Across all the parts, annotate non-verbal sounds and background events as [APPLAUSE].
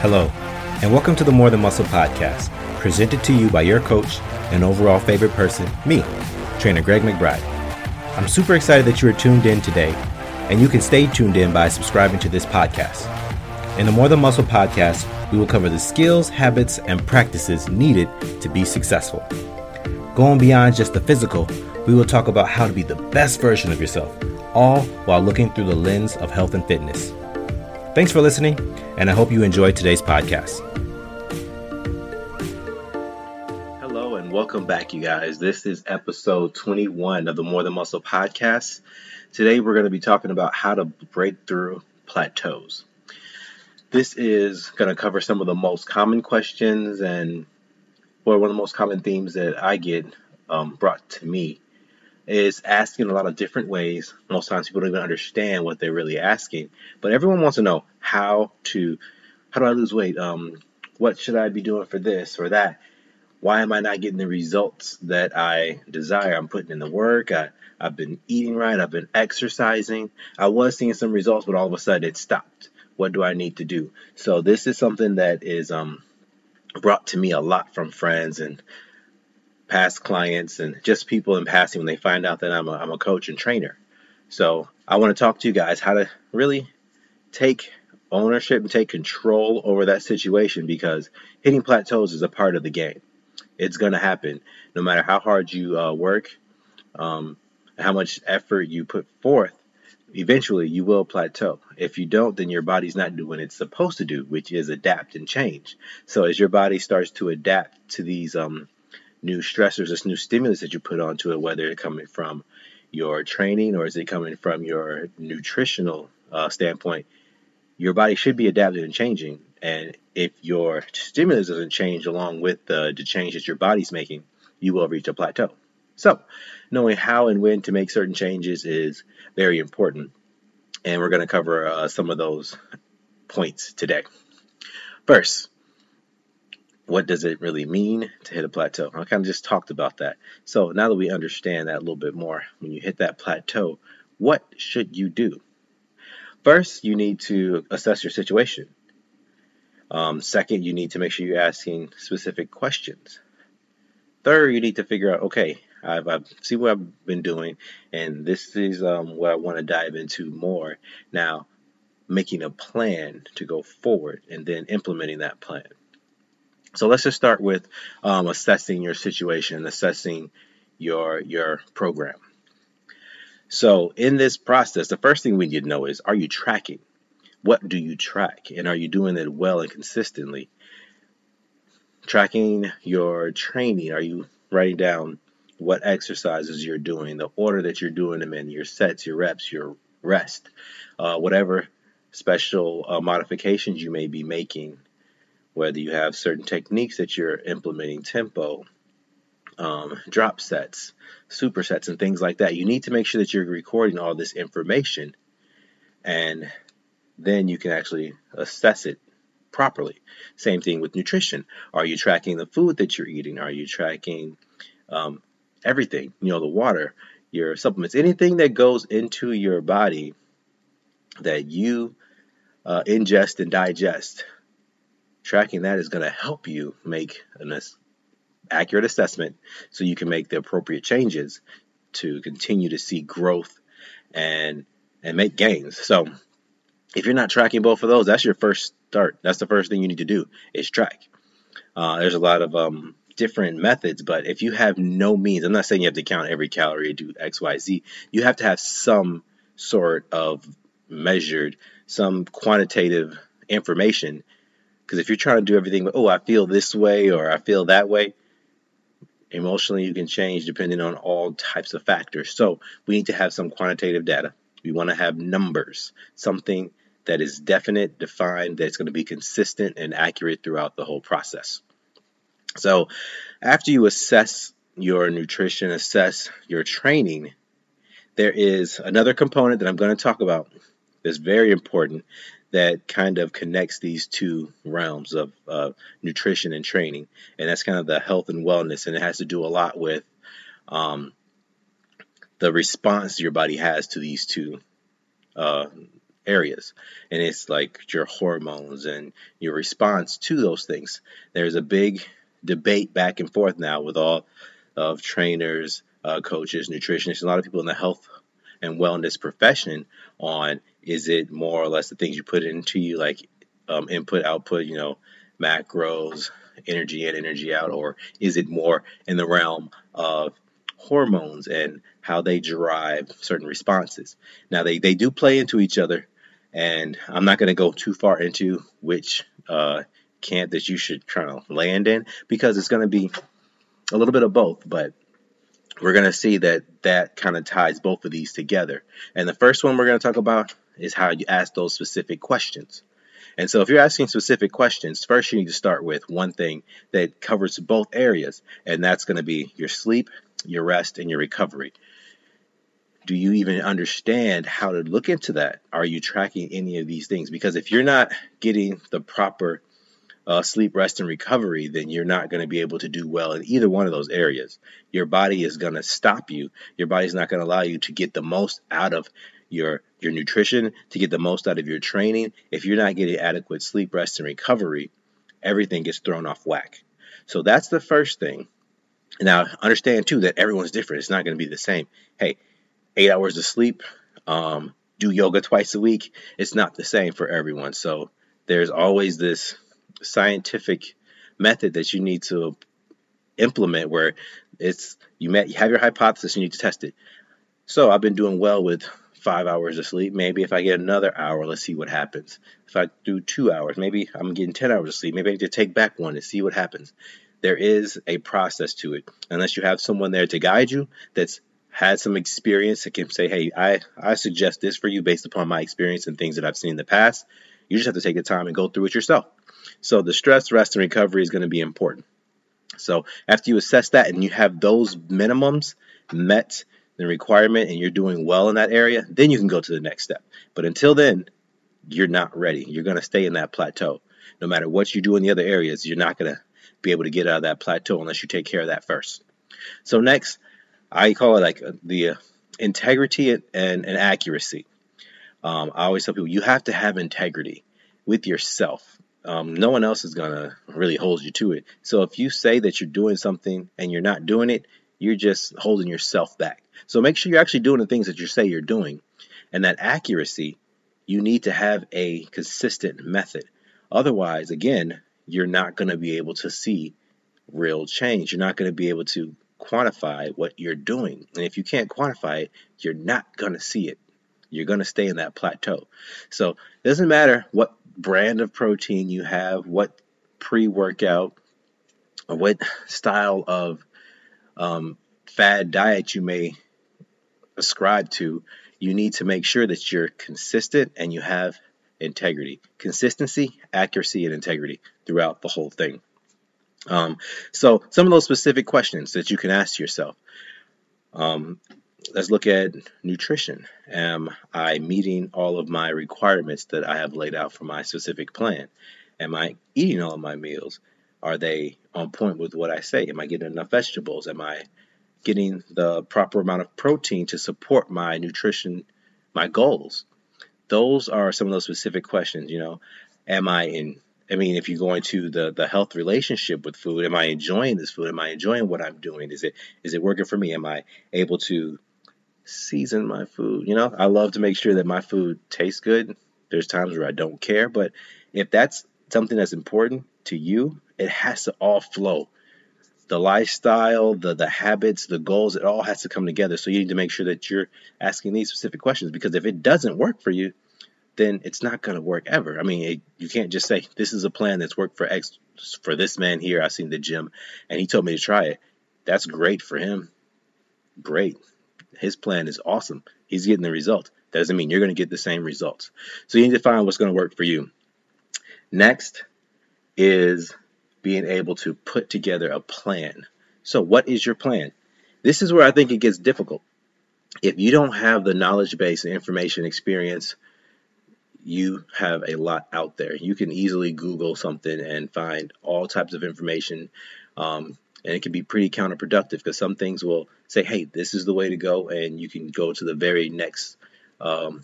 Hello, and welcome to the More Than Muscle podcast, presented to you by your coach and overall favorite person, me, trainer Greg McBride. I'm super excited that you are tuned in today, and you can stay tuned in by subscribing to this podcast. In the More Than Muscle podcast, we will cover the skills, habits, and practices needed to be successful. Going beyond just the physical, we will talk about how to be the best version of yourself, all while looking through the lens of health and fitness. Thanks for listening, and I hope you enjoyed today's podcast. Hello, and welcome back, you guys. This is episode 21 of the More Than Muscle podcast. Today, we're going to be talking about how to break through plateaus. This is going to cover some of the most common questions and well, one of the most common themes that I get um, brought to me is asking a lot of different ways. Most times people don't even understand what they're really asking, but everyone wants to know how to how do I lose weight? Um, what should I be doing for this or that? Why am I not getting the results that I desire? I'm putting in the work. I, I've been eating right. I've been exercising. I was seeing some results, but all of a sudden it stopped. What do I need to do? So this is something that is um, brought to me a lot from friends and past clients and just people in passing when they find out that I'm a, I'm a coach and trainer. So I want to talk to you guys how to really take ownership and take control over that situation because hitting plateaus is a part of the game. It's going to happen no matter how hard you uh, work, um, how much effort you put forth. Eventually, you will plateau. If you don't, then your body's not doing it's supposed to do, which is adapt and change. So, as your body starts to adapt to these um, new stressors, this new stimulus that you put onto it, whether it's coming from your training or is it coming from your nutritional uh, standpoint, your body should be adapting and changing. And if your stimulus doesn't change along with the, the change that your body's making, you will reach a plateau. So, knowing how and when to make certain changes is very important. And we're going to cover uh, some of those points today. First, what does it really mean to hit a plateau? I kind of just talked about that. So now that we understand that a little bit more, when you hit that plateau, what should you do? First, you need to assess your situation. Um, second, you need to make sure you're asking specific questions. Third, you need to figure out, okay, I've, I've see what I've been doing, and this is um, what I want to dive into more. Now, making a plan to go forward and then implementing that plan. So let's just start with um, assessing your situation, assessing your your program. So in this process, the first thing we need to know is: Are you tracking? What do you track, and are you doing it well and consistently? Tracking your training. Are you writing down what exercises you're doing, the order that you're doing them in, your sets, your reps, your rest, uh, whatever special uh, modifications you may be making whether you have certain techniques that you're implementing, tempo, um, drop sets, supersets, and things like that. You need to make sure that you're recording all this information and then you can actually assess it properly. Same thing with nutrition. Are you tracking the food that you're eating? Are you tracking um, everything? You know, the water, your supplements, anything that goes into your body that you uh, ingest and digest tracking that is going to help you make an accurate assessment so you can make the appropriate changes to continue to see growth and and make gains. So if you're not tracking both of those, that's your first start. That's the first thing you need to do is track. Uh, there's a lot of um, different methods, but if you have no means, I'm not saying you have to count every calorie, do X, Y, Z. You have to have some sort of measured, some quantitative information because if you're trying to do everything, oh, I feel this way or I feel that way, emotionally you can change depending on all types of factors. So we need to have some quantitative data. We want to have numbers, something that is definite, defined, that's going to be consistent and accurate throughout the whole process. So after you assess your nutrition, assess your training, there is another component that I'm going to talk about that's very important that kind of connects these two realms of uh, nutrition and training, and that's kind of the health and wellness, and it has to do a lot with um, the response your body has to these two uh, areas. And it's like your hormones and your response to those things. There's a big debate back and forth now with all of trainers, uh, coaches, nutritionists, a lot of people in the health and wellness profession on is it more or less the things you put into you, like um, input, output, you know, macros, energy in, energy out, or is it more in the realm of hormones and how they drive certain responses? Now, they, they do play into each other, and I'm not going to go too far into which uh, camp that you should try to land in because it's going to be a little bit of both, but we're going to see that that kind of ties both of these together. And the first one we're going to talk about is how you ask those specific questions. And so if you're asking specific questions, first you need to start with one thing that covers both areas, and that's going to be your sleep, your rest, and your recovery. Do you even understand how to look into that? Are you tracking any of these things? Because if you're not getting the proper uh, sleep, rest, and recovery, then you're not going to be able to do well in either one of those areas. Your body is going to stop you. Your body's not going to allow you to get the most out of your your nutrition, to get the most out of your training, if you're not getting adequate sleep, rest, and recovery, everything gets thrown off whack. So that's the first thing. Now, understand too that everyone's different. It's not going to be the same. Hey, eight hours of sleep, um, do yoga twice a week. It's not the same for everyone. So there's always this scientific method that you need to implement where it's you met you have your hypothesis and you need to test it so i've been doing well with five hours of sleep. Maybe if I get another hour, let's see what happens. If I do two hours, maybe I'm getting 10 hours of sleep. Maybe I need to take back one and see what happens. There is a process to it. Unless you have someone there to guide you that's had some experience that can say, hey, I, I suggest this for you based upon my experience and things that I've seen in the past. You just have to take the time and go through it yourself. So the stress, rest, and recovery is going to be important. So after you assess that and you have those minimums met, the requirement and you're doing well in that area, then you can go to the next step. But until then, you're not ready. You're going to stay in that plateau. No matter what you do in the other areas, you're not going to be able to get out of that plateau unless you take care of that first. So next, I call it like uh, the uh, integrity and, and, accuracy. Um, I always tell people you have to have integrity with yourself. Um, no one else is going to really hold you to it. So if you say that you're doing something and you're not doing it, you're just holding yourself back. So make sure you're actually doing the things that you say you're doing. And that accuracy, you need to have a consistent method. Otherwise, again, you're not going to be able to see real change. You're not going to be able to quantify what you're doing. And if you can't quantify it, you're not going to see it. You're going to stay in that plateau. So it doesn't matter what brand of protein you have, what pre workout, or what style of um, fad diet you may ascribe to, you need to make sure that you're consistent and you have integrity. Consistency, accuracy, and integrity throughout the whole thing. Um, so, some of those specific questions that you can ask yourself. Um, let's look at nutrition. Am I meeting all of my requirements that I have laid out for my specific plan? Am I eating all of my meals? Are they on point with what I say? Am I getting enough vegetables? Am I getting the proper amount of protein to support my nutrition, my goals? Those are some of those specific questions. You know, am I in? I mean, if you go into the the health relationship with food, am I enjoying this food? Am I enjoying what I'm doing? Is it is it working for me? Am I able to season my food? You know, I love to make sure that my food tastes good. There's times where I don't care, but if that's something that's important to you, it has to all flow the lifestyle, the the habits, the goals, it all has to come together. So you need to make sure that you're asking these specific questions because if it doesn't work for you, then it's not going to work ever. I mean, it, you can't just say this is a plan that's worked for X for this man here. I seen the gym, and he told me to try it. That's great for him. Great. His plan is awesome. He's getting the result. That doesn't mean you're going to get the same results. So you need to find what's going to work for you. Next is being able to put together a plan. So, what is your plan? This is where I think it gets difficult. If you don't have the knowledge base and information experience, you have a lot out there. You can easily Google something and find all types of information. Um, and it can be pretty counterproductive because some things will say, hey, this is the way to go, and you can go to the very next um,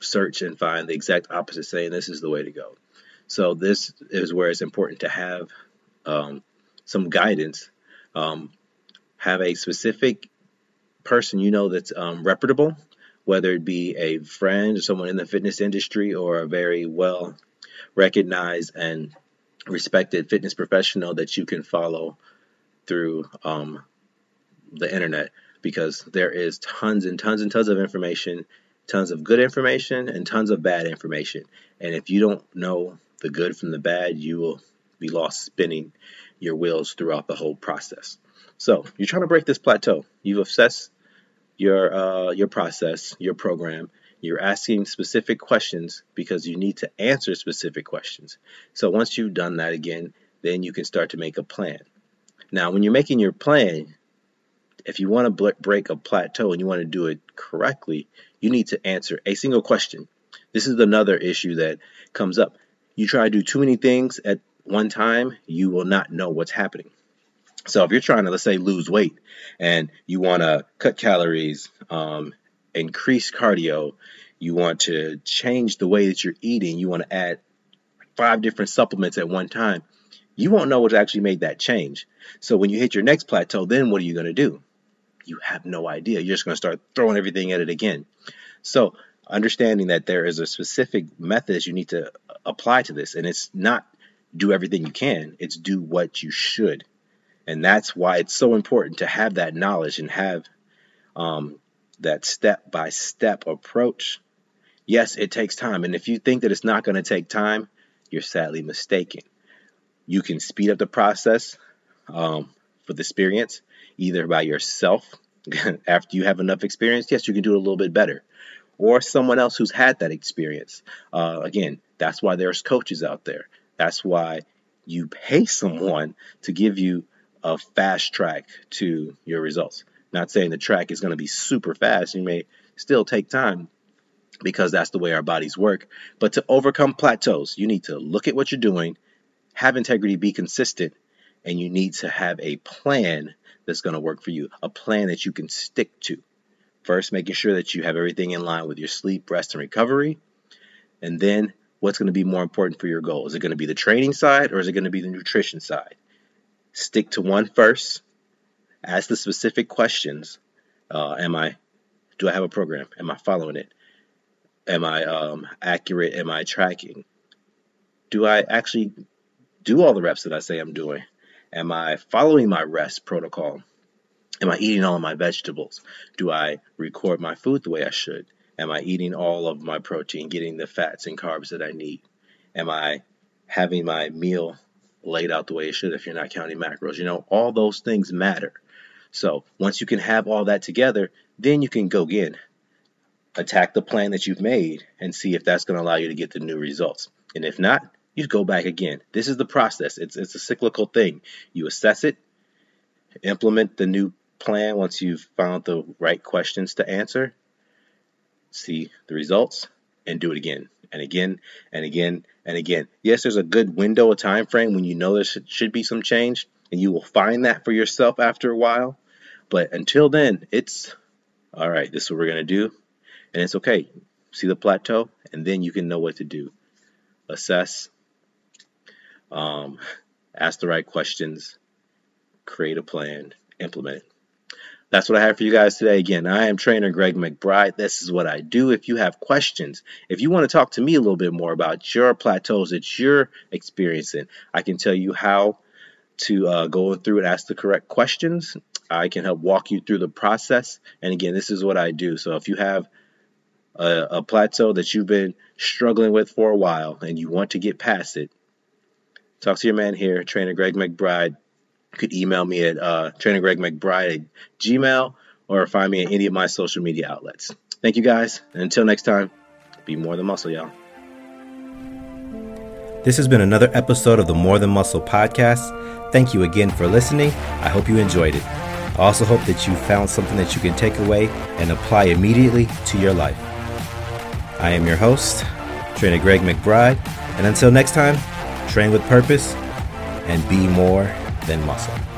search and find the exact opposite, saying this is the way to go. So this is where it's important to have um, some guidance. Um, have a specific person you know that's um, reputable, whether it be a friend, someone in the fitness industry, or a very well recognized and respected fitness professional that you can follow through um, the internet because there is tons and tons and tons of information, tons of good information, and tons of bad information. And if you don't know the good from the bad, you will be lost spinning your wheels throughout the whole process. So you're trying to break this plateau. You've assessed your uh, your process, your program. You're asking specific questions because you need to answer specific questions. So once you've done that again, then you can start to make a plan. Now, when you're making your plan, if you want to break a plateau and you want to do it correctly, you need to answer a single question. This is another issue that comes up. You try to do too many things at one time, you will not know what's happening. So if you're trying to, let's say, lose weight and you want to cut calories, um, increase cardio, you want to change the way that you're eating, you want to add five different supplements at one time, you won't know what actually made that change. So when you hit your next plateau, then what are you going to do? You have no idea. You're just going to start throwing everything at it again. So understanding that there is a specific method you need to apply to this, and it's not do everything you can, it's do what you should. And that's why it's so important to have that knowledge and have um, that step by step approach. Yes, it takes time. And if you think that it's not going to take time, you're sadly mistaken. You can speed up the process um, for the experience either by yourself [LAUGHS] after you have enough experience. Yes, you can do it a little bit better. Or someone else who's had that experience. Uh, again, that's why there's coaches out there. That's why you pay [LAUGHS] someone to give you a fast track to your results. Not saying the track is going to be super fast. You may still take time because that's the way our bodies work. But to overcome plateaus, you need to look at what you're doing, have integrity, be consistent, and you need to have a plan that's going to work for you, a plan that you can stick to. First, making sure that you have everything in line with your sleep, rest, and recovery. And then, what's going to be more important for your goal? Is it going to be the training side or is it going to be the nutrition side? Stick to one first. Ask the specific questions. Uh, am I, do I have a program? Am I following it? Am I um, accurate? Am I tracking? Do I actually do all the reps that I say I'm doing? Am I following my rest protocol? Am I eating all of my vegetables? Do I record my food the way I should? Am I eating all of my protein, getting the fats and carbs that I need? Am I having my meal laid out the way it should if you're not counting macros? You know, all those things matter. So once you can have all that together, then you can go again, attack the plan that you've made and see if that's going to allow you to get the new results. And if not, you go back again. This is the process. It's it's a cyclical thing. You assess it, implement the new plan once you've found the right questions to answer, see the results, and do it again and again and again and again. Yes, there's a good window, a time frame when you know there should be some change, and you will find that for yourself after a while. But until then, it's all right. This is what we're gonna do, and it's okay. See the plateau, and then you can know what to do. Assess, um, ask the right questions, create a plan, implement it. That's what I have for you guys today. Again, I am trainer Greg McBride. This is what I do. If you have questions, if you want to talk to me a little bit more about your plateaus that you're experiencing, I can tell you how to uh, go through and ask the correct questions. I can help walk you through the process. And again, this is what I do. So if you have a, a plateau that you've been struggling with for a while and you want to get past it, Talk to your man here, Trainer Greg McBride. You could email me at uh, McBride at Gmail or find me at any of my social media outlets. Thank you guys. And until next time, be more than muscle, y'all. This has been another episode of the More Than Muscle podcast. Thank you again for listening. I hope you enjoyed it. I also hope that you found something that you can take away and apply immediately to your life. I am your host, Trainer Greg McBride, and until next time, train with purpose, and be more than muscle.